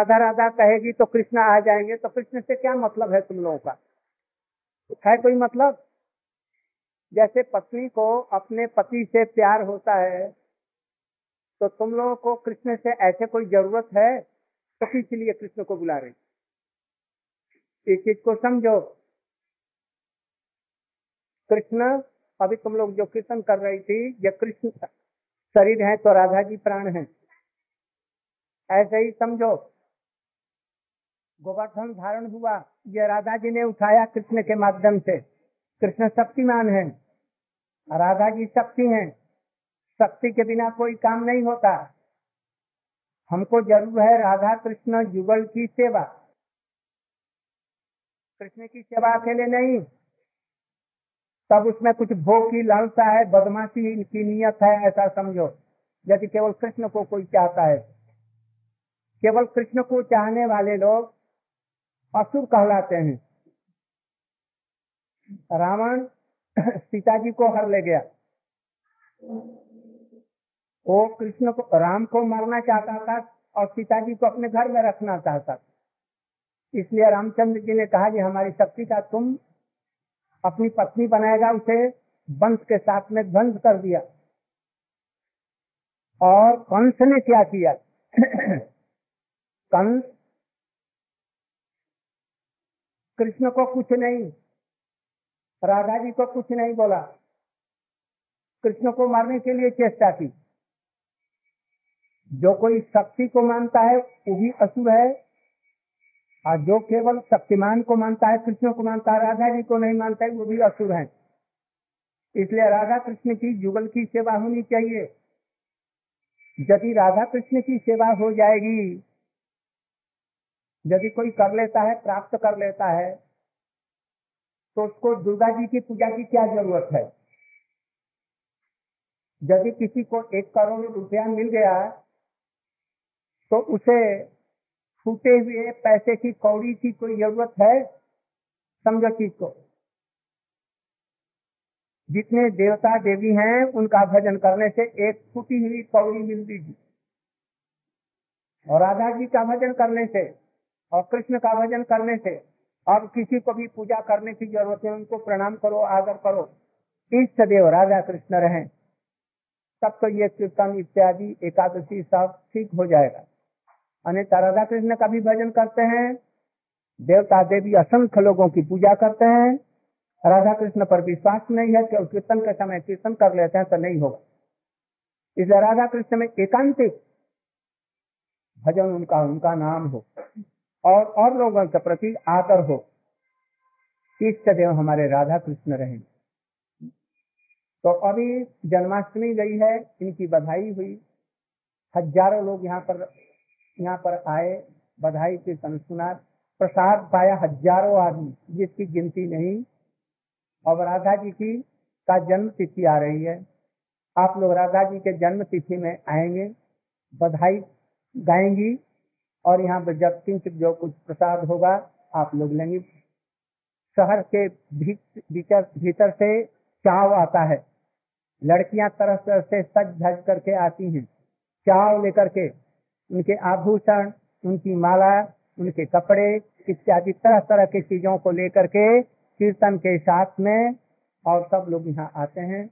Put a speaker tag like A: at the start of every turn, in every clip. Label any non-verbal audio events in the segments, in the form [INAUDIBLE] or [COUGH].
A: राधा राधा कहेगी तो कृष्ण आ जाएँगे तो कृष्ण से क्या मतलब है तुम लोगों का? है कोई मतलब? जैसे पत्नी को अपने पति से प्यार होता है तो तुम लोगों को कृष्ण से ऐसे कोई ज़रूरत है? तो किस लिए कृष्ण को बुला रहे इस चीज़ को समझो। कृष्ण, अभी तुम लोग जो कीर्तन कर रही थी, ये कृष्ण शरीर है तो राधा जी प्राण है। ऐसे ही समझो। गोवर्धन धारण हुआ। ये राधा जी ने उठाया कृष्ण के माध्यम से। कृष्ण शक्तिमान है। राधा जी शक्ति है। शक्ति के बिना कोई काम नहीं होता। हमको ज़रूर है राधा कृष्ण युगल की सेवा। कृष्ण की सेवा अकेले नहीं। तब उसमें कुछ भोग की लालसा है, बदमाशी की नियत है, ऐसा समझो। यदि केवल कृष्ण को कोई चाहता है। केवल कृष्ण को चाहने वाले लोग असुर कहलाते हैं। रावण [COUGHS] सीता जी को हर ले गया। वो कृष्ण को, राम को मारना चाहता था और सीता जी को अपने घर में रखना चाहता था। इसलिए रामचंद्र जी ने कहा कि हमारी शक्ति का तुम अपनी पत्नी बनाएगा, उसे वंश के साथ में ध्वंस कर दिया। और कंस ने क्या किया? [COUGHS] कंस कृष्ण को कुछ नहीं, राधा जी को कुछ नहीं बोला। कृष्ण को मारने के लिए चेष्टा की। जो कोई शक्ति को मानता है, वो भी असुर है। और जो केवल शक्तिमान को मानता है, कृष्ण को मानता है, राधा जी को नहीं मानता है, वो भी असुर है। इसलिए राधा कृष्ण की जुगल की सेवा होनी चाहिए। यदि राधा कृष्ण की सेवा हो जाएगी यदि कोई कर लेता है, प्राप्त कर लेता है तो उसको दुर्गा जी की पूजा की क्या ज़रूरत है? यदि किसी को एक करोड़ रुपया मिल गया तो उसे फूटे हुए पैसे की कौड़ी की कोई ज़रूरत है? समझो चीज़ को। जितने देवता देवी हैं, उनका भजन करने से एक फूटी हुई कौड़ी मिलती थी और राधा जी का भजन करने से और कृष्ण का भजन करने से अब किसी को भी पूजा करने की ज़रूरत है, उनको प्रणाम करो, आदर करो। इष्ट देव राधा कृष्ण रहे, तब तो ये कीर्तन इत्यादि एकादशी सब ठीक हो जाएगा। अन्यथा राधा कृष्ण का भी भजन करते हैं, देवता देवी असंख्य लोगों की पूजा करते हैं। राधा कृष्ण पर विश्वास नहीं है कि कीर्तन के समय कीर्तन कर लेते हैं तो नहीं होगा। इसलिए राधा कृष्ण में एकांतिक भजन उनका उनका नाम हो। और और लोगों के प्रति आदर हो। देव हमारे राधा कृष्ण रहे। तो अभी जन्माष्टमी गई है, इनकी बधाई हुई। हज़ारों लोग यहाँ पर यहाँ पर आए, बधाई के सुना। प्रसाद पाया हज़ारों आदमी, जिसकी गिनती नहीं। और राधा जी की का जन्म तिथि आ रही है। आप लोग राधा जी के जन्म तिथि में आएँगे, बधाई गाएँगी। और यहाँ पर जब किंचित जो कुछ प्रसाद होगा, आप लोग लेंगे। शहर के भीतर भीतर से चाव आता है। लड़कियाँ तरह तरह से सज धज करके आती हैं। चाव लेकर के उनके आभूषण, उनकी माला, उनके कपड़े इत्यादि तरह तरह की चीज़ों को लेकर के कीर्तन के साथ में और सब लोग यहाँ आते हैं।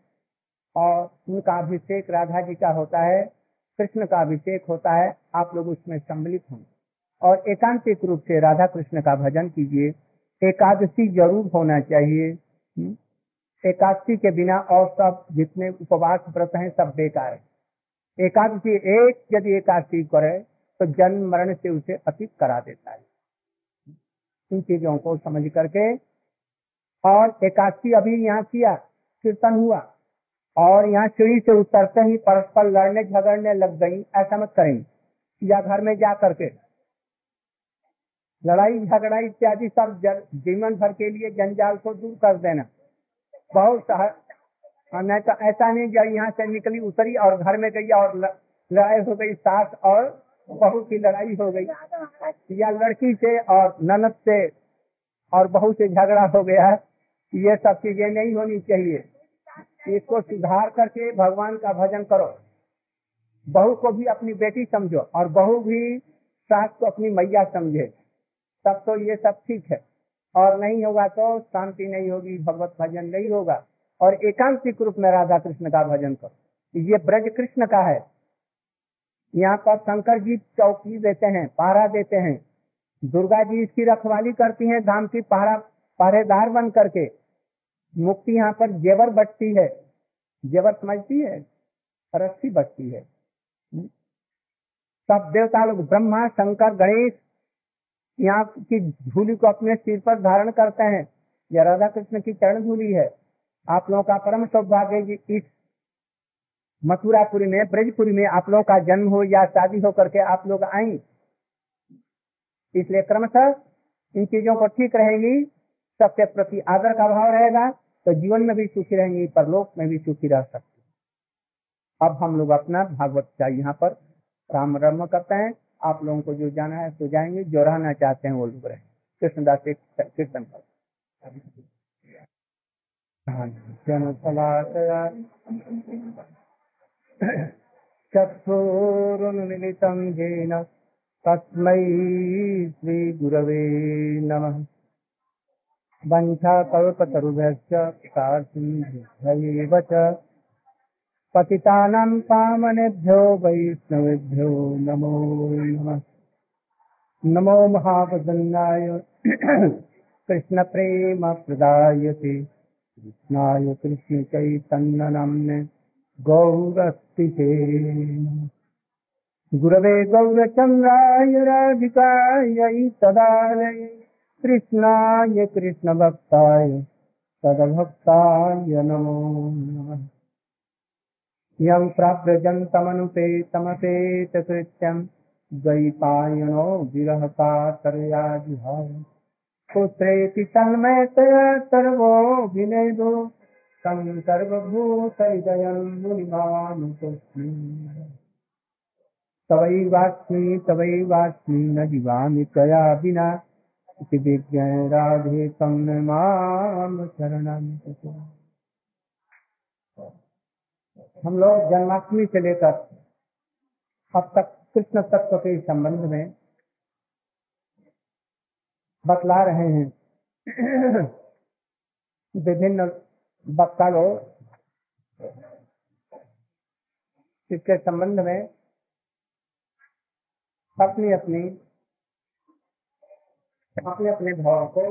A: और उनका अभिषेक राधा जी का होता है। कृष्ण का अभिषेक होता है, आप लोग उसमें सम्मिलित हों और एकांतिक रूप से राधा कृष्ण का भजन कीजिए। एकादशी ज़रूर होना चाहिए। हम्म? एकादशी के बिना और सब जितने उपवास व्रत हैं, सब बेकार है। एकादशी एक यदि एकादशी करे तो जन्म मरण से उसे अतीत करा देता है। इन चीज़ों को समझ करके। और एकादशी अभी यहाँ किया, कीर्तन हुआ। और यहाँ सीढ़ी से उतरते ही परस्पर लड़ने झगड़ने लग गई। ऐसा मत करेंगे या घर में जा करके। लड़ाई झगड़ा इत्यादि सब जीवन भर के लिए जंजाल को दूर कर देना। बहुत नहीं तो ऐसा नहीं जब यहाँ से निकली, उतरी और घर में गई और लड़ाई हो गई, सास और बहू की लड़ाई हो गई। या लड़की से और ननद से और बहू से झगड़ा हो गया। ये सब चीज़ें नहीं होनी चाहिए। इसको सुधार करके भगवान का भजन करो। बहू को भी अपनी बेटी समझो और बहू भी सास को अपनी मैया समझे। तब तो ये सब ठीक है। और नहीं होगा तो शांति नहीं होगी, भगवत भजन नहीं होगा। और एकांतिक रूप में राधा कृष्ण का भजन करो। ये ब्रज कृष्ण का है। यहाँ पर शंकर जी चौकी देते हैं पहरा देते हैं। दुर्गा जी इसकी रखवाली करती हैं, धाम की पहरा पहरेदार बन करके। मुक्ति यहाँ पर जेवर बटती है। जेवर समझती है? रस्सी बटती है। सब देवता लोग, ब्रह्मा, शंकर, गणेश, यहाँ की झूली को अपने सिर पर धारण करते हैं। यह राधा कृष्ण की चरण झूली है। आप लोगों का परम सौभाग्य इस मथुरापुरी में, ब्रजपुरी में आप लोगों का जन्म हो या शादी हो करके आप लोग आई। इसलिए क्रमशः इन चीज़ों को ठीक रहेगी। सबके प्रति आदर का भाव रहेगा तो जीवन में भी सुखी रहेंगी, परलोक में भी सुखी रह सकते अब हम लोग अपना भागवत का यहाँ पर राम रम करते हैं। आप लोगों को जो जाना है तो जाएँगे। जो रहना चाहते हैं वो लोग रहे। कृष्णदास कीर्तन कर। चक्षुरुन्मिलितं येन तस्मै श्रीगुरवे नमः। वञ्चाकल्पतरुभ्यश्च कार्तिभ्यैव च। पतितानां पामनेभ्यो वैष्णवेभ्यो नमो नमः। नमो महावदन्नाय [CLEARS THROAT] कृष्णप्रेमप्रदायते कृष्णाय कृष्णचैतन्यनाम्ने गौरस्तिते गुरवे गौरचन्द्राय राधिकायै तदालय कृष्णाय कृष्णभक्ताय तदभक्ताय नमो नमः। यं प्राव्रजन्तमनुपेतमपेतकृत्यं द्वैपायनो विरहकातरयाजिहाय पुत्रेति तन्मयतया सर्वोऽभिनेदो तं सर्वभूतहृदयं तवैवास्मि तवैवास्मि न जीवामि त्वया विना। राधे तं माँ शरणं हम लोग जन्माष्टमी से लेकर अब तक कृष्ण तत्व के संबंध में बतला रहे हैं। विभिन्न वक्ता लोग इसके संबंध में अपनी अपनी अपने अपने भाव को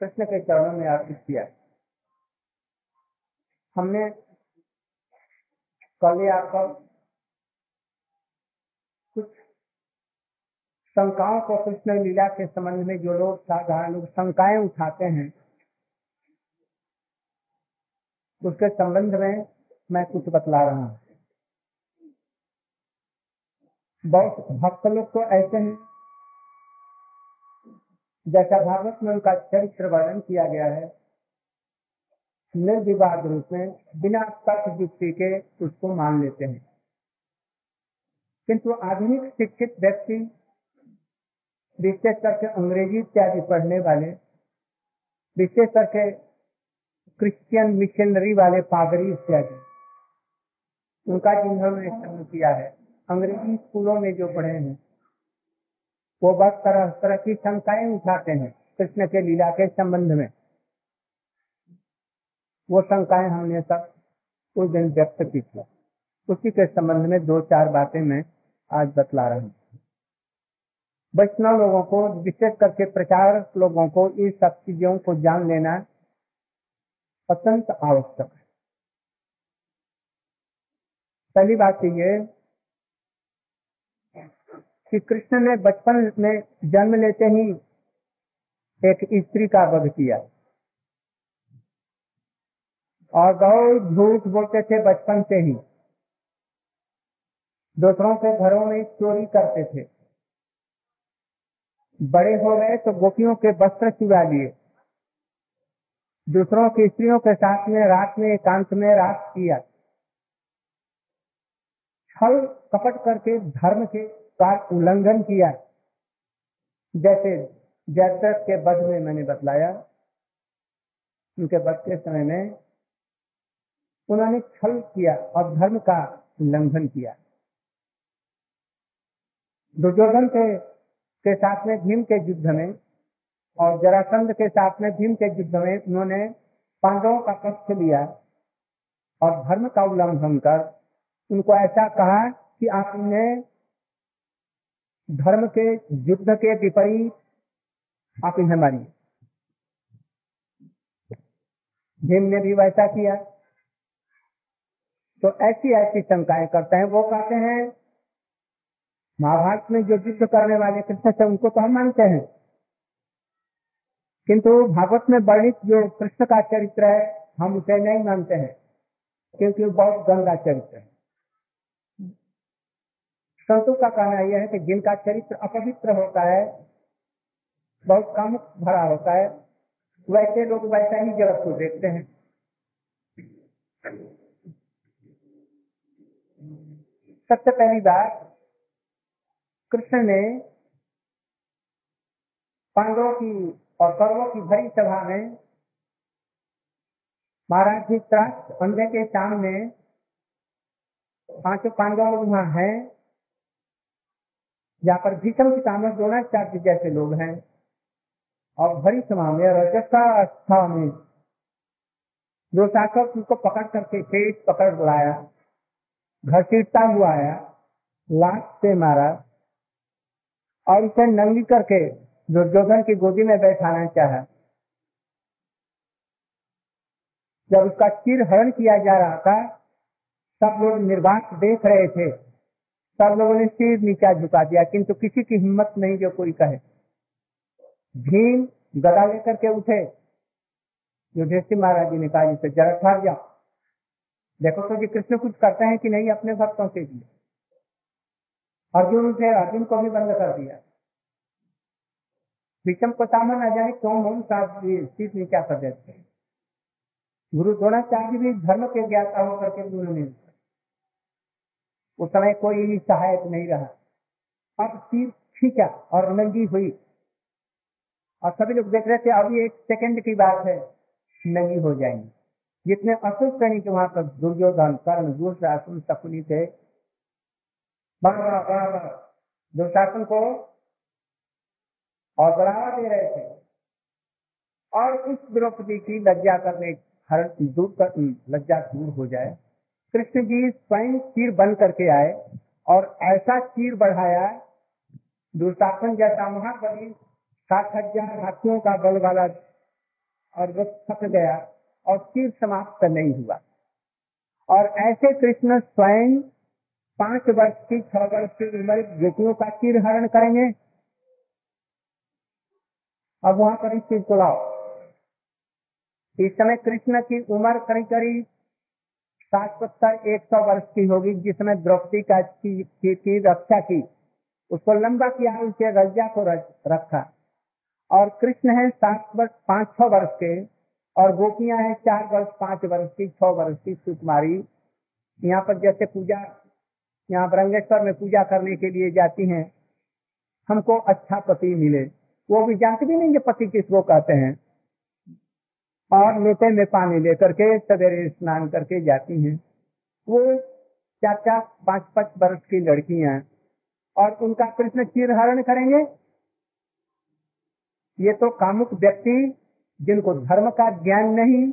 A: कृष्ण के चरणों में अर्पित किया। हमने कल आपका कुछ शंकाओं को कृष्ण लीला के संबंध में जो लोग साधारण लोग शंकाएँ उठाते हैं, उसके संबंध में मैं कुछ बतला रहा हूँ। बहुत भक्त लोग तो ऐसे हैं जैसा भागवत में उनका चरित्र वर्णन किया गया है, निर्विवाद रूप में बिना तर्क युक्ति के उसको मान लेते हैं। किंतु आधुनिक शिक्षित व्यक्ति विशेष करके अंग्रेज़ी इत्यादि पढ़ने वाले विशेष करके क्रिश्चियन मिशनरी वाले पादरी इत्यादि, उनका जिन्होंने किया है, अंग्रेज़ी स्कूलों में जो पढ़े हैं वो बस तरह तरह की शंकाएँ उठाते हैं कृष्ण के लीला के संबंध में। वो शंकाएँ हमने सब उस दिन व्यक्त की थी। उसी के संबंध में दो चार बातें मैं आज बतला रहा हूँ। वैष्णव लोगों को, विशेष करके प्रचारक लोगों को इन सब चीज़ों को जान लेना अत्यंत आवश्यक है। पहली बात तो ये कि कृष्ण ने बचपन में जन्म लेते ही एक स्त्री का वध किया। और बहुत झूठ बोलते थे बचपन से ही। दूसरों के घरों में चोरी करते थे। बड़े हो गए तो गोपियों के वस्त्र चुरा लिए। दूसरों की स्त्रियों के साथ में, रात में, एकांत में रात किया। छल कपट करके धर्म के का उल्लंघन किया। जैसे जयद्रथ के वध में मैंने बतलाया, उनके वध के समय में उन्होंने छल किया और धर्म का उल्लंघन किया। दुर्योधन के के साथ में भीम के युद्ध में और जरासंध के साथ में भीम के युद्ध में उन्होंने पांडवों का पक्ष लिया और धर्म का उल्लंघन कर उनको ऐसा कहा कि आपने धर्म के, युद्ध के विपरीत आप इन्हें मारिए भीम ने भी वैसा किया। तो ऐसी ऐसी शंकाएँ करते हैं, वो कहते हैं, महाभारत में जो युद्ध करने वाले कृष्ण थे, उनको तो हम मानते हैं। किंतु भागवत में वर्णित जो कृष्ण का चरित्र है, हम उसे नहीं मानते हैं, क्योंकि वो बहुत गंदा चरित्र है। संतों का कहना यह है कि जिनका चरित्र अपवित्र होता है, बहुत कम भरा होता है, वैसे लोग वैसा ही जगत को देखते हैं। सबसे पहली बात, कृष्ण ने पांडवों की और कौरवों की भरी सभा में महाराज जी अंधे के सामने पाँचों पांडव वहाँ हैं। जहाँ पर भीषम पितामह द्रोणाचार्य जैसे लोग हैं। और भरी सभा में रजस्था में जो शासक उनको पकड़ करके पेट पकड़ बुलाया घसीटता हुआ आया लाश से मारा, और उसे नंगी करके दुर्योधन की गोदी में बैठाना चाहा। जब उसका चिर हरण किया जा रहा था, सब लोग निर्वाक देख रहे थे। सब लोगों ने सिर नीचा झुका दिया, किंतु किसी की हिम्मत नहीं जो कोई कहे। भीम गदा लेकर के उठे। युधिष्ठिर महाराज जी ने कहा जिसे जरा ठहर जाओ देखो तो जी, कृष्ण कुछ करते हैं कि नहीं अपने भक्तों के लिए अर्जुन से अर्जुन को भी बंद कर दिया। विषम को सामने आ जाने क्यों हम सीट नीचा कर देते हैं। गुरु द्रोणाचार्य भी धर्म के ज्ञाता होकर के उन्होंने उस समय कोई सहायक नहीं रहा। अब तीर खींचा और नंगी हुई। और सभी लोग देख रहे थे अभी एक सेकंड की बात है नंगी हो जाएँगे। जितने असुर के वहाँ पर दुर्योधन, कर्ण दुर्शासन शकुनी थे दुर्शासन को और बढ़ावा दे रहे थे। और उस द्रौपदी की लज्जा करने, हर दूर कर लज्जा दूर हो जाए। कृष्ण जी स्वयं चीर बन करके आए और ऐसा चीर बढ़ाया दुर्शासन जैसा महाबली सात हज़ार हाथियों का बल वाला और वो थक गया और चीर समाप्त नहीं हुआ। और ऐसे कृष्ण स्वयं पाँच वर्ष की, छह वर्ष की उम्र बेटियों का चीर हरण करेंगे। अब वहाँ पर इस चीज़ को लाओ। इस समय कृष्ण की उम्र करीब करीब सत्तर एक सौ वर्ष की होगी जिसमें द्रौपदी का की, की, की रक्षा की। उसको लंबा किया उसे रज्जा को रखा। और कृष्ण है सात वर्ष पाँच छह वर्ष के और गोपियाँ हैं चार वर्ष पाँच वर्ष की छह वर्ष की सुकुमारी। यहाँ पर जैसे पूजा यहाँ ब्रंगेश्वर में पूजा करने के लिए जाती हैं हमको अच्छा पति मिले। वो भी जानते भी नहीं पति किसको कहते हैं। और लोटे में पानी लेकर के सवेरे स्नान करके जाती हैं। वो चार चार पाँच पाँच वर्ष की लड़कियाँ और उनका कृष्ण चीर हरण करेंगे। ये तो कामुक व्यक्ति जिनको धर्म का ज्ञान नहीं,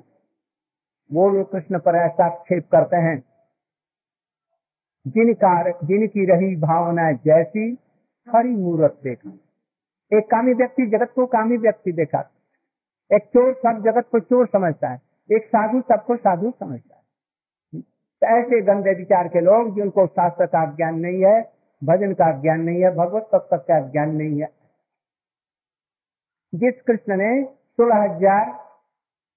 A: वो लोग कृष्ण पर ऐसा क्षेप करते हैं। जिनका जिनकी रही भावना जैसी हरी मूर्त देखा एक कामी व्यक्ति, जगत को कामी व्यक्ति देखा। एक चोर सब जगत को चोर समझता है। एक साधु सबको साधु समझता है। तो ऐसे गंदे विचार के लोग जिनको शास्त्र का ज्ञान नहीं है, भजन का ज्ञान नहीं है, भगवत तत्व का ज्ञान नहीं है। जिस कृष्ण ने सोलह हज़ार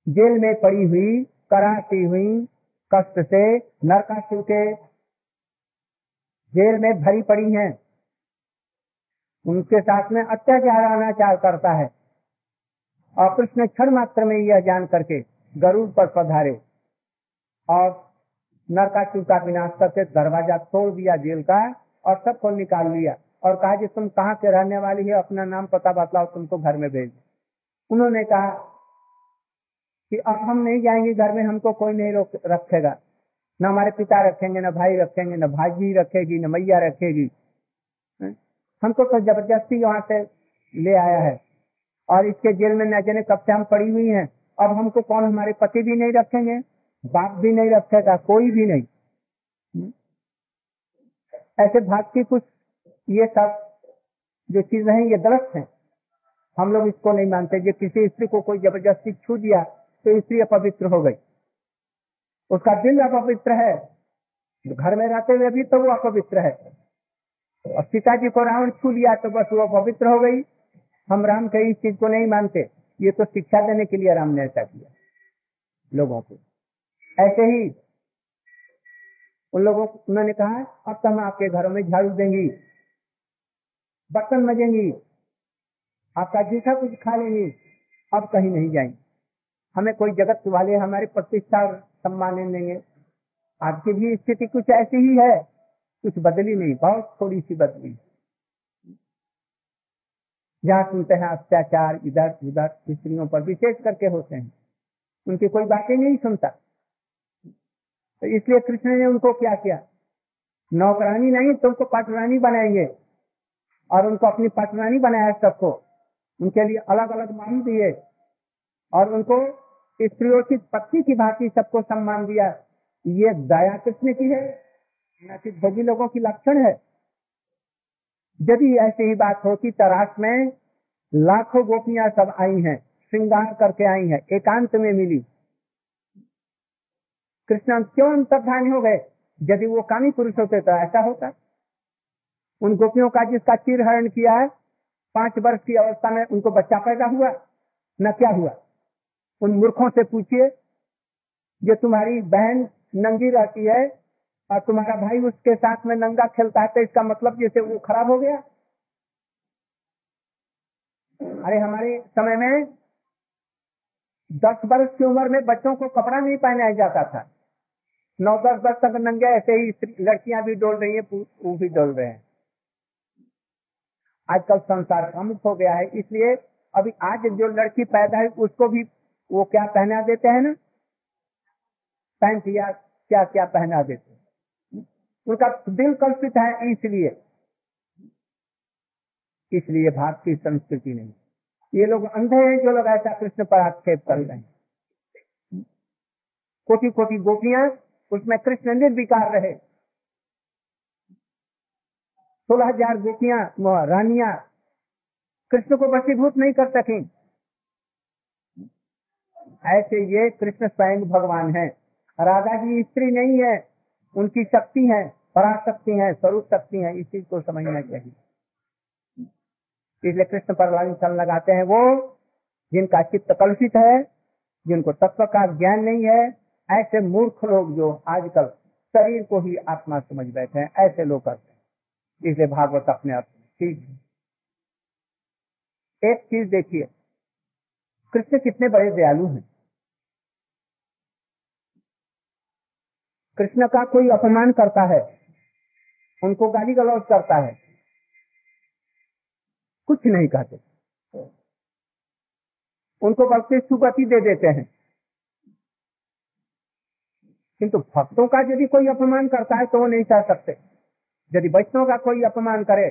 A: जेल में पड़ी हुई, कराती हुई, कष्ट से नरकासुर के जेल में भरी पड़ी हैं। उनके साथ में अत्याचार अनाचार करता है। और कृष्ण क्षण मात्र में यह जान करके गरुड़ पर पधारे और नरकासुर का विनाश करके दरवाज़ा तोड़ दिया जेल का और सबको निकाल लिया और कहा कि तुम कहाँ के रहने वाली है? अपना नाम पता बतलाओ, तुमको घर में भेज उन्होंने कहा कि अब हम नहीं जाएँगे घर में, हमको कोई नहीं रोक, रखेगा। न हमारे पिता रखेंगे, न भाई रखेंगे, न भाजी रखेगी, न मैया रखेगी। हमको तो ज़बरदस्ती वहाँ से ले आया है। और इसके जेल में न जाने कब से हम पड़ी हुई हैं। अब हमको कौन हमारे पति भी नहीं रखेंगे, बाप भी नहीं रखेगा, कोई भी नहीं। हम्म? ऐसे भाग की कुछ ये सब जो चीज़ है, ये गलत है। हम लोग इसको नहीं मानते। जो किसी स्त्री को कोई ज़बरदस्ती छू दिया तो स्त्री अपवित्र हो गई। उसका दिल अपवित्र है। घर में रहते हुए भी तो वो अपवित्र है। और सीता जी को रावण छू लिया तो बस वो पवित्र हो गई। हम राम के इस चीज़ को नहीं मानते। ये तो शिक्षा देने के लिए राम ने ऐसा किया। लोगों को। ऐसे ही उन लोगों को उन्होंने कहा, अब तो हम आपके घरों में झाड़ू देंगी, बर्तन मजेंगी। आपका जूठा कुछ खा लेंगी। अब कहीं नहीं जाएँगे। हमें कोई जगत वाले हमारे प्रतिष्ठा और सम्मान देंगे आपकी भी स्थिति कुछ ऐसी ही है। कुछ बदली नहीं। बहुत थोड़ी सी बदली जहाँ सुनते हैं, अत्याचार, इधर उधर, स्त्रियों पर विशेष करके होते हैं। उनकी कोई बातें नहीं सुनता। तो इसलिए कृष्ण ने उनको क्या किया? नौकरानी नहीं तो उनको पटरानी बनाएँगे। और उनको अपनी पटरानी बनाया सबको। उनके लिए अलग अलग मान दिए। और उनको स्त्रियों की, पत्नी की भांति सबको सम्मान दिया। ये दया कृष्ण की है, न कि भोगी लोगों की लक्षण है। यदि ऐसी ही बात होती तराश में लाखों गोपियाँ सब आई हैं, श्रृंगार करके आई हैं, एकांत में मिली। कृष्ण क्यों अंतर्धानी हो गए? यदि वो कामी पुरुष होते तो ऐसा होता। उन गोपियों का जिसका चिर हरण किया है, पाँच वर्ष की अवस्था में उनको बच्चा पैदा हुआ। न क्या हुआ? उन मूर्खों से पूछिए जो तुम्हारी बहन नंगी रहती है और तुम्हारा भाई उसके साथ में नंगा खेलता है तो इसका मतलब जैसे वो खराब हो गया? अरे हमारे समय में दस वर्ष की उम्र में बच्चों को कपड़ा नहीं पहनाया जाता था। नौ दस वर्ष तक नंगे ऐसे ही लड़कियाँ भी डोल रही है वो भी डोल रहे हैं। आजकल संसार प्रमुख हो गया है, इसलिए अभी आज जो लड़की पैदा है उसको भी वो क्या पहना देते हैं ना? पैंट या क्या क्या पहना देते उनका दिल कल्पित है इसलिए। इसलिए भाग की संस्कृति नहीं। ये लोग अंधे हैं जो लोग ऐसा कृष्ण पर आक्षेप कर रहे हैं। कोटि कोटि गोपियाँ उसमें कृष्ण निर्विकार रहे। सोलह हज़ार गोपियाँ रानिया कृष्ण को वशीभूत नहीं कर सकी। ऐसे ये कृष्ण स्वयं भगवान है। राधा जी स्त्री नहीं है। उनकी शक्ति है, पराशक्ति है स्वरूप शक्ति है, इस चीज़ को समझना चाहिए। इसलिए कृष्ण पर लाल लगाते हैं वो, जिनका चित्त कलुषित है, जिनको तत्व का ज्ञान नहीं है, ऐसे मूर्ख लोग जो आजकल शरीर को ही आत्मा समझ बैठे हैं, ऐसे लोग करते हैं। इसलिए भागवत अपने आप ठीक है। एक चीज़ देखिए, कृष्ण कितने बड़े दयालु हैं। कृष्ण का कोई अपमान करता है, उनको गाली गलौज करता है, कुछ नहीं कहते। उनको बल्कि सुगति दे देते हैं। किंतु भक्तों का यदि कोई अपमान करता है तो वो नहीं सह सकते। यदि वैष्णव का कोई अपमान करे,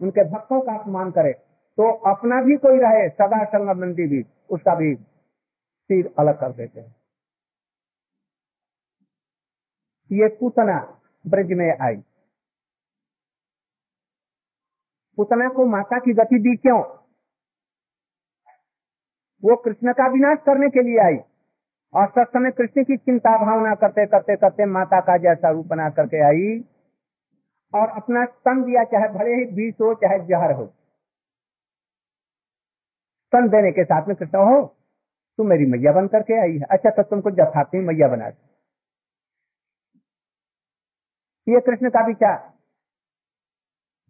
A: उनके भक्तों का अपमान करे तो अपना भी कोई रहे, सदा मंदिर भी, उसका भी सिर अलग कर देते हैं। ये पूतना ब्रज में आई पुतना को माता की गति दी क्यों वो कृष्ण का विनाश करने के लिए आई और सब समय कृष्ण की चिंता भावना करते करते करते माता का जैसा रूप बना करके आई और अपना स्तन दिया चाहे भले ही बीस हो चाहे जहर हो स्तन देने के साथ में कृष्ण हो तुम मेरी मैया बन करके आई है अच्छा तो तुमको जथाती मैया बना दी ये कृष्ण का विचार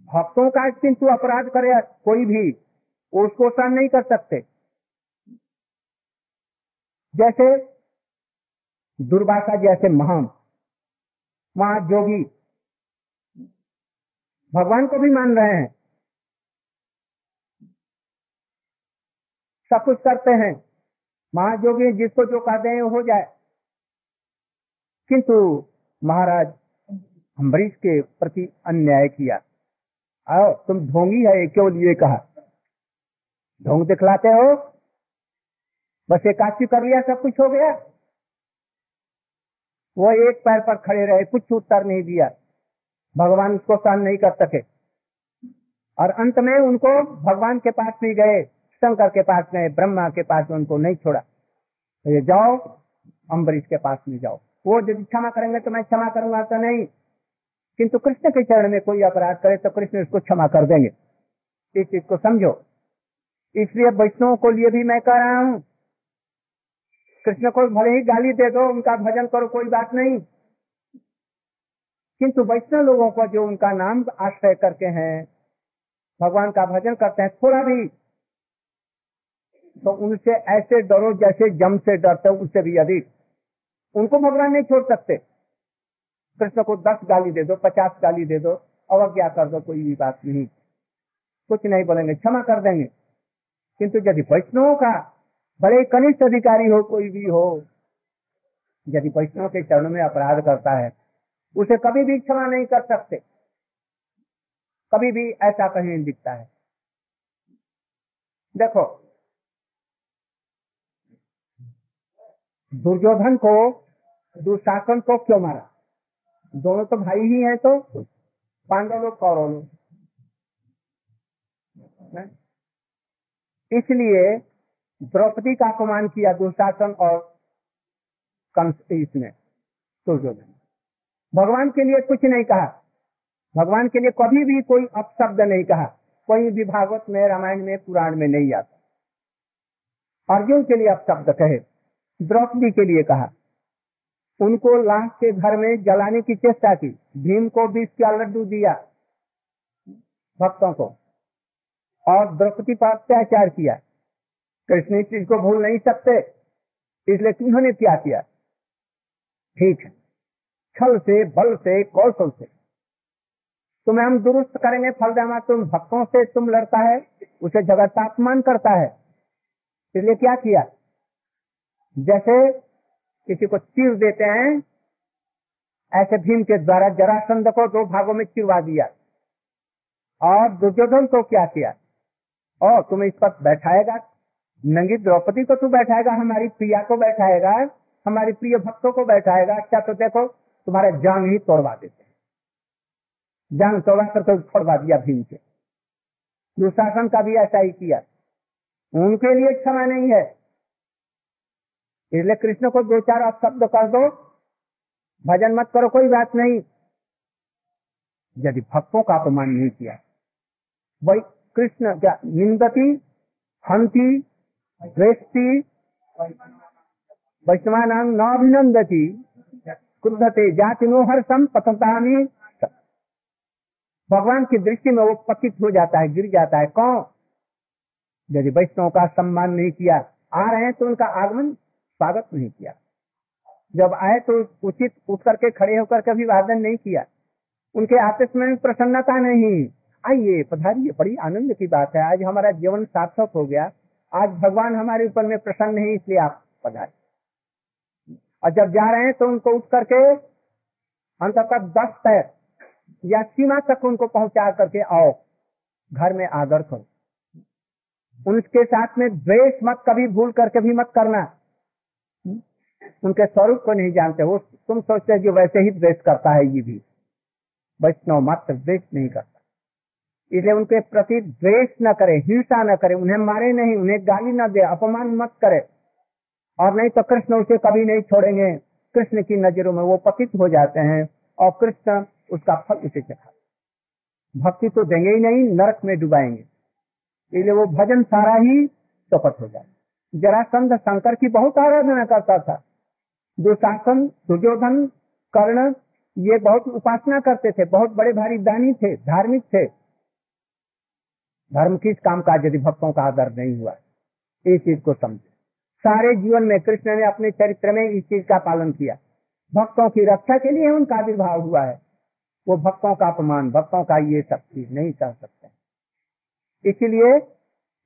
A: भक्तों का किंतु अपराध करे कोई भी उसको सहन नहीं कर सकते। जैसे दुर्भाषा जैसे महान वहाँ जोगी भगवान को भी मान रहे हैं। सब कुछ करते हैं। महाजोगी जिसको जो कहते हैं हो जाए। किंतु महाराज अम्बरीश के प्रति अन्याय किया। आओ, तुम ढोंगी है क्यों लिए कहा? ढोंग दिखलाते हो? बस एकाची कर लिया, सब कुछ हो गया। वो एक पैर पर खड़े रहे, कुछ उत्तर नहीं दिया। भगवान उसको सहन नहीं कर सके। और अंत में उनको भगवान के पास भी गए, शंकर के पास गए, ब्रह्मा के पास उनको नहीं छोड़ा। तो ये जाओ, अम्बरीश के पास में जाओ। वो यदि क्षमा करेंगे तो मैं क्षमा करूँगा तो नहीं। किंतु कृष्ण के चरण में कोई अपराध करे तो कृष्ण उसको क्षमा कर देंगे। इस चीज़ को समझो। इसलिए वैष्णव को लिए भी मैं कह रहा हूँ, कृष्ण को भले ही गाली दे दो, उनका भजन करो, कोई बात नहीं। किंतु वैष्णव लोगों को जो उनका नाम आश्रय करके हैं, भगवान का भजन करते हैं, थोड़ा भी तो उनसे ऐसे डरो जैसे जम से डरते उससे भी अधिक। उनको भगवान नहीं छोड़ सकते। कृष्ण को दस गाली दे दो, पचास गाली दे दो, अवज्ञा कर दो, कोई भी बात नहीं। कुछ नहीं बोलेंगे, क्षमा कर देंगे। किंतु यदि वैष्णव का बड़े कनिष्ठ अधिकारी हो, कोई भी हो, यदि वैष्णव के चरण में अपराध करता है, उसे कभी भी क्षमा नहीं कर सकते। कभी भी ऐसा कहीं दिखता है। देखो, दुर्योधन को, दुशासन को क्यों मारा? दोनों तो भाई ही हैं तो पांडव लोग कौरव लोग इसलिए द्रौपदी का अपमान किया दुशासन और कंस इसने, दुर्योधन। भगवान के लिए कुछ नहीं कहा। भगवान के लिए कभी भी कोई अपशब्द नहीं कहा। कोई भी भागवत में, रामायण में, पुराण में नहीं आता। अर्जुन के लिए अपशब्द कहे, द्रौपदी के लिए कहा। उनको लाश के घर में जलाने की चेष्टा की। भीम को बीस का लड्डू दिया भक्तों को। और द्रौपदी पर अत्याचार किया। कृष्ण इस चीज़ को भूल नहीं सकते, इसलिए तुम्होंने क्या किया? ठीक है। छल से, बल से, कौशल से। तुम्हें हम दुरुस्त करेंगे फलदामा, तुम भक्तों से तुम लड़ता है, उसे जगत का अपमान करता है। इसलिए क्या किया? जैसे किसी को चीर देते हैं, ऐसे भीम के द्वारा जरासंध को दो भागों में चिरवा दिया। और दुर्योधन को क्या किया? और तुम्हें इस पर बैठाएगा। नंगी द्रौपदी को तू बैठाएगा, हमारी प्रिया को बैठाएगा, हमारी प्रिय भक्तों को बैठाएगा। अच्छा तो देखो, तुम्हारा जान ही तोड़वा देते हैं। जान तोड़ा कर तो छोड़वा दिया भीम से दुशासन का भी ऐसा ही किया। उनके लिए क्षमा नहीं है। इसलिए कृष्ण को दो चार आप शब्द कर दो। भजन मत करो, कोई बात नहीं। यदि भक्तों का अपमान नहीं किया, वही कृष्ण क्या, निंदती, हंती, द्वेष्टि, वैष्णवान न अभिनंदती क्रुद्धते, जाति नो हर्षम पततानी भगवान की दृष्टि में वो पतित हो जाता है, गिर जाता है। कौन? यदि वैष्णव का सम्मान नहीं किया, आ रहे हैं तो उनका आगमन स्वागत नहीं किया। जब आए तो उचित उठ करके खड़े होकर के अभिवादन नहीं किया। उनके आपस में प्रसन्नता नहीं। आइए, पधारिए, बड़ी आनंद की बात है। आज हमारा जीवन सार्थक हो गया। आज भगवान हमारे ऊपर में प्रसन्न है, इसलिए आप पधारे और जब जा रहे हैं तो उनको उठ करके अंत तक दस पैर या सीमा तक उनको पहुँचा करके आओ। घर में आदर करो। उनके साथ में द्वेष मत कभी भूल करके भी मत करना। उनके स्वरूप को नहीं जानते, वो तुम सोचते जो वैसे ही द्वेष करता है ये भी। वैष्णव मात्र द्वेष नहीं करता। इसलिए उनके प्रति द्वेष न करे, हिंसा न करे, उन्हें मारे नहीं, उन्हें गाली न दे, अपमान मत करे। और नहीं तो कृष्ण उसे कभी नहीं छोड़ेंगे। कृष्ण की नज़रों में वो पतित हो जाते हैं और कृष्ण उसका फल उसे चढ़ा भक्ति तो देंगे ही नहीं, नरक में डुबाएँगे। इसलिए वो भजन सारा ही चौपट हो जाए। जरा जरासंध शंकर की बहुत आराधना करता था। दुशासन, दुर्योधन, कर्ण, ये बहुत उपासना करते थे, बहुत बड़े भारी दानी थे, धार्मिक थे। धर्म किस काम का यदि भक्तों का आदर नहीं हुआ? इस चीज़ को समझे। सारे जीवन में कृष्ण ने अपने चरित्र में इस चीज़ का पालन किया। भक्तों की रक्षा के लिए उनका आविर्भाव हुआ है। वो भक्तों का अपमान, भक्तों का ये सब चीज़ नहीं कर सकते। इसलिए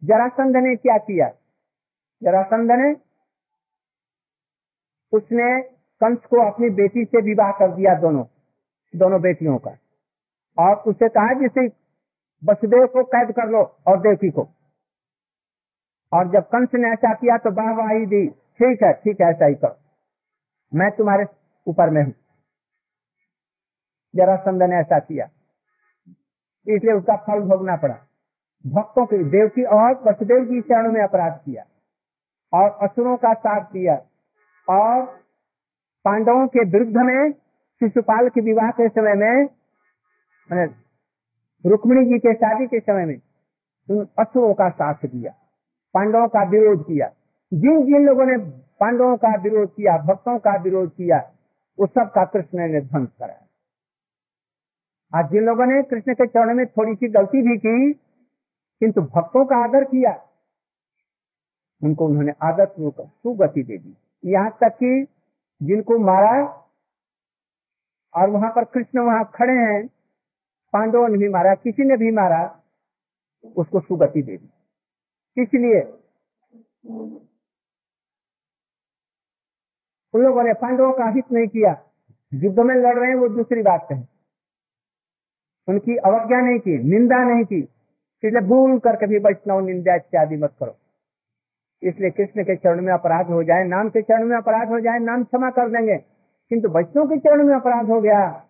A: जरासंध ने क्या किया? जरासंध ने उसने कंस को अपनी बेटी से विवाह कर दिया दोनों दोनों बेटियों का। और उसे कहा जिसे वसुदेव को कैद कर लो और देवकी को। और जब कंस ने ऐसा किया तो वाहवाही दी, ठीक है ठीक है, ऐसा ही करो। मैं तुम्हारे ऊपर में हूँ। जरासंध ने ऐसा किया। इसलिए उसका फल भोगना पड़ा। भक्तों की, देवकी और वसुदेव की चरण में अपराध किया और असुरों का साथ दिया और पांडवों के विरुद्ध में शिशुपाल के विवाह के समय में रुक्मिणी जी के शादी के समय में असुरों का साथ दिया, पांडवों का विरोध किया। जिन जिन लोगों ने पांडवों का विरोध किया, भक्तों का विरोध किया उस सब का कृष्ण ने ध्वंस कराया। आज जिन लोगों ने कृष्ण के चरण में थोड़ी सी गलती भी की, किंतु भक्तों का आदर किया, उनको उन्होंने आदर आदत सुगति दे दी। यहाँ तक कि जिनको मारा और वहाँ पर कृष्ण वहाँ खड़े हैं, पांडवों ने भी मारा, किसी ने भी मारा, उसको सुगति दे दी। इसलिए उन लोगों ने पांडवों का हित नहीं किया। युद्ध में लड़ रहे हैं, वो दूसरी बात है। उनकी अवज्ञा नहीं की, निंदा नहीं की। इसलिए भूल करके भी वैष्णव निंदा इत्यादि मत करो। इसलिए कृष्ण के चरण में अपराध हो जाए, नाम के चरण में अपराध हो जाए, नाम क्षमा कर देंगे। किंतु वैष्णव के चरण में अपराध हो गया।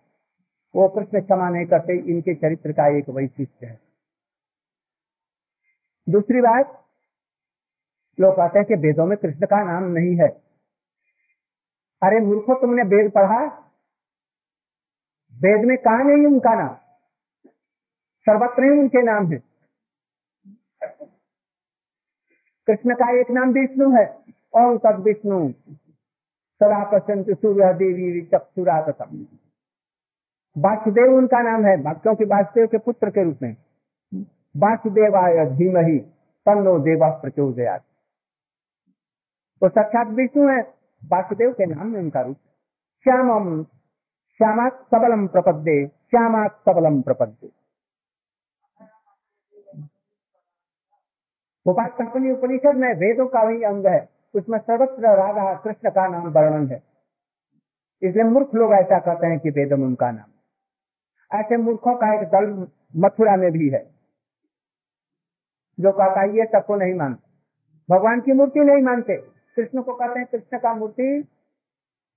A: वो कृष्ण क्षमा नहीं करते, इनके चरित्र का एक वैशिष्ट है। दूसरी बात, लोग कहते हैं कि वेदों में कृष्ण का नाम नहीं है। अरे मूर्खो, तुमने वेद पढ़ा? वेद में कहा नहीं उनका नाम? सर्वत्र ही उनके नाम है। कृष्ण का एक नाम विष्णु है ओम तद विष्णु सदा प्रसन्न सूर्य, देवी चक्षुरातम वासुदेव उनका नाम है, क्योंकि वासुदेव के पुत्र के रूप में। वासुदेवाय धीम ही तन्नो देवा प्रचोदयात। तो साक्षात विष्णु है, वासुदेव के नाम में उनका रूप। श्यामम श्यामा सबलम प्रपद्ये श्यामा सबलम प्रपद्ये। उपासनी उपनिषद में वेदों का वही अंग है। उसमें सर्वत्र राधा कृष्ण का नाम वर्णन है। इसलिए मूर्ख लोग ऐसा कहते हैं कि वेदम उनका नाम ऐसे मूर्खों का एक दल मथुरा में भी है। जो कहता है, ये सबको नहीं मानते। भगवान की मूर्ति नहीं मानते। कृष्ण को कहते हैं, कृष्ण का मूर्ति,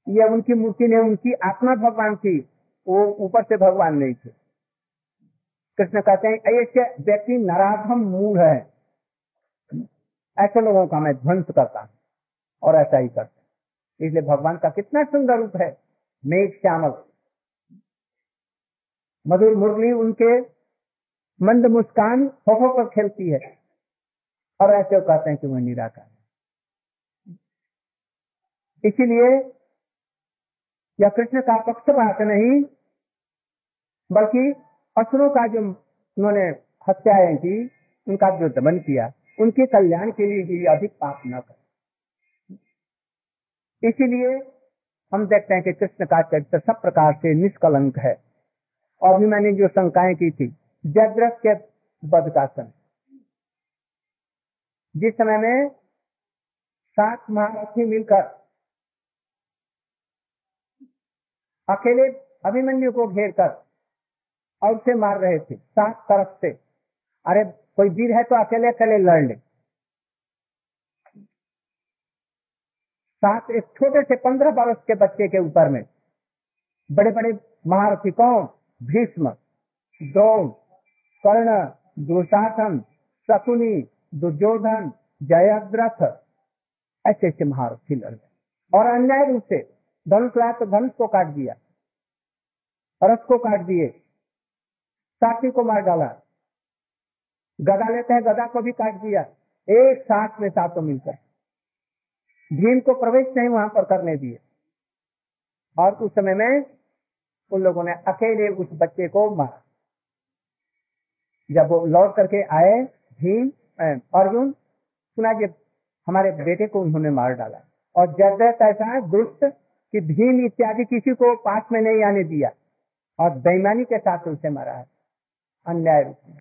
A: ये उनकी मूर्ति नहीं, उनकी आत्मा भगवान थी वो ऊपर से भगवान नहीं थे। कृष्ण कहते हैं व्यक्ति नराधम मूल है। ऐसे लोगों का मैं ध्वंस करता हूँ और ऐसा ही करते इसलिए भगवान का कितना सुंदर रूप है। मेघ श्यामल। मधुर मुरली उनके मंद मुस्कान होठों पर खेलती है और ऐसे वो कहते हैं कि वह निराकार है। इसीलिए यह कृष्ण का पक्ष बात नहीं, बल्कि असुरों का जो उन्होंने हत्याएँ की, उनका जो दमन किया उनके कल्याण के लिए भी अधिक पाप न कर। इसीलिए हम देखते हैं कि कृष्ण का चरित्र सब प्रकार से निष्कलंक है। और भी मैंने जो शंकाएँ की थी, जयद्रथ के बध का समय। जिस समय में सात महारथी मिलकर अकेले अभिमन्यु को घेर कर और उसे मार रहे थे, सात तरफ़ से। अरे कोई वीर है तो अकेले अकेले लड़ ले। साथ एक छोटे से पंद्रह वर्ष के बच्चे के ऊपर में बड़े बड़े महारथी कौन भीष्म, द्रोण, कर्ण दुशासन शकुनी, दुर्योधन, जयद्रथ, ऐसे ऐसे महारथी लड़ गए। और अन्याय रूप से धनुष लाया तो धनुष को काट दिया, रथ को काट दिए, साथी को मार डाला गदा लेते हैं, गदा को भी काट दिया। एक साथ में सातों मिलकर। भीम को प्रवेश नहीं वहाँ पर करने दिए। और उस समय में उन लोगों ने अकेले उस बच्चे को मारा। जब वो लौट करके आए, भीम अर्जुन, सुना जब हमारे बेटे को उन्होंने मार डाला। और जब ऐसा दुष्ट, कि भीम इत्यादि किसी को पास में नहीं आने दिया, और बेईमानी के साथ उसे मारा है, अन्याय रूप में।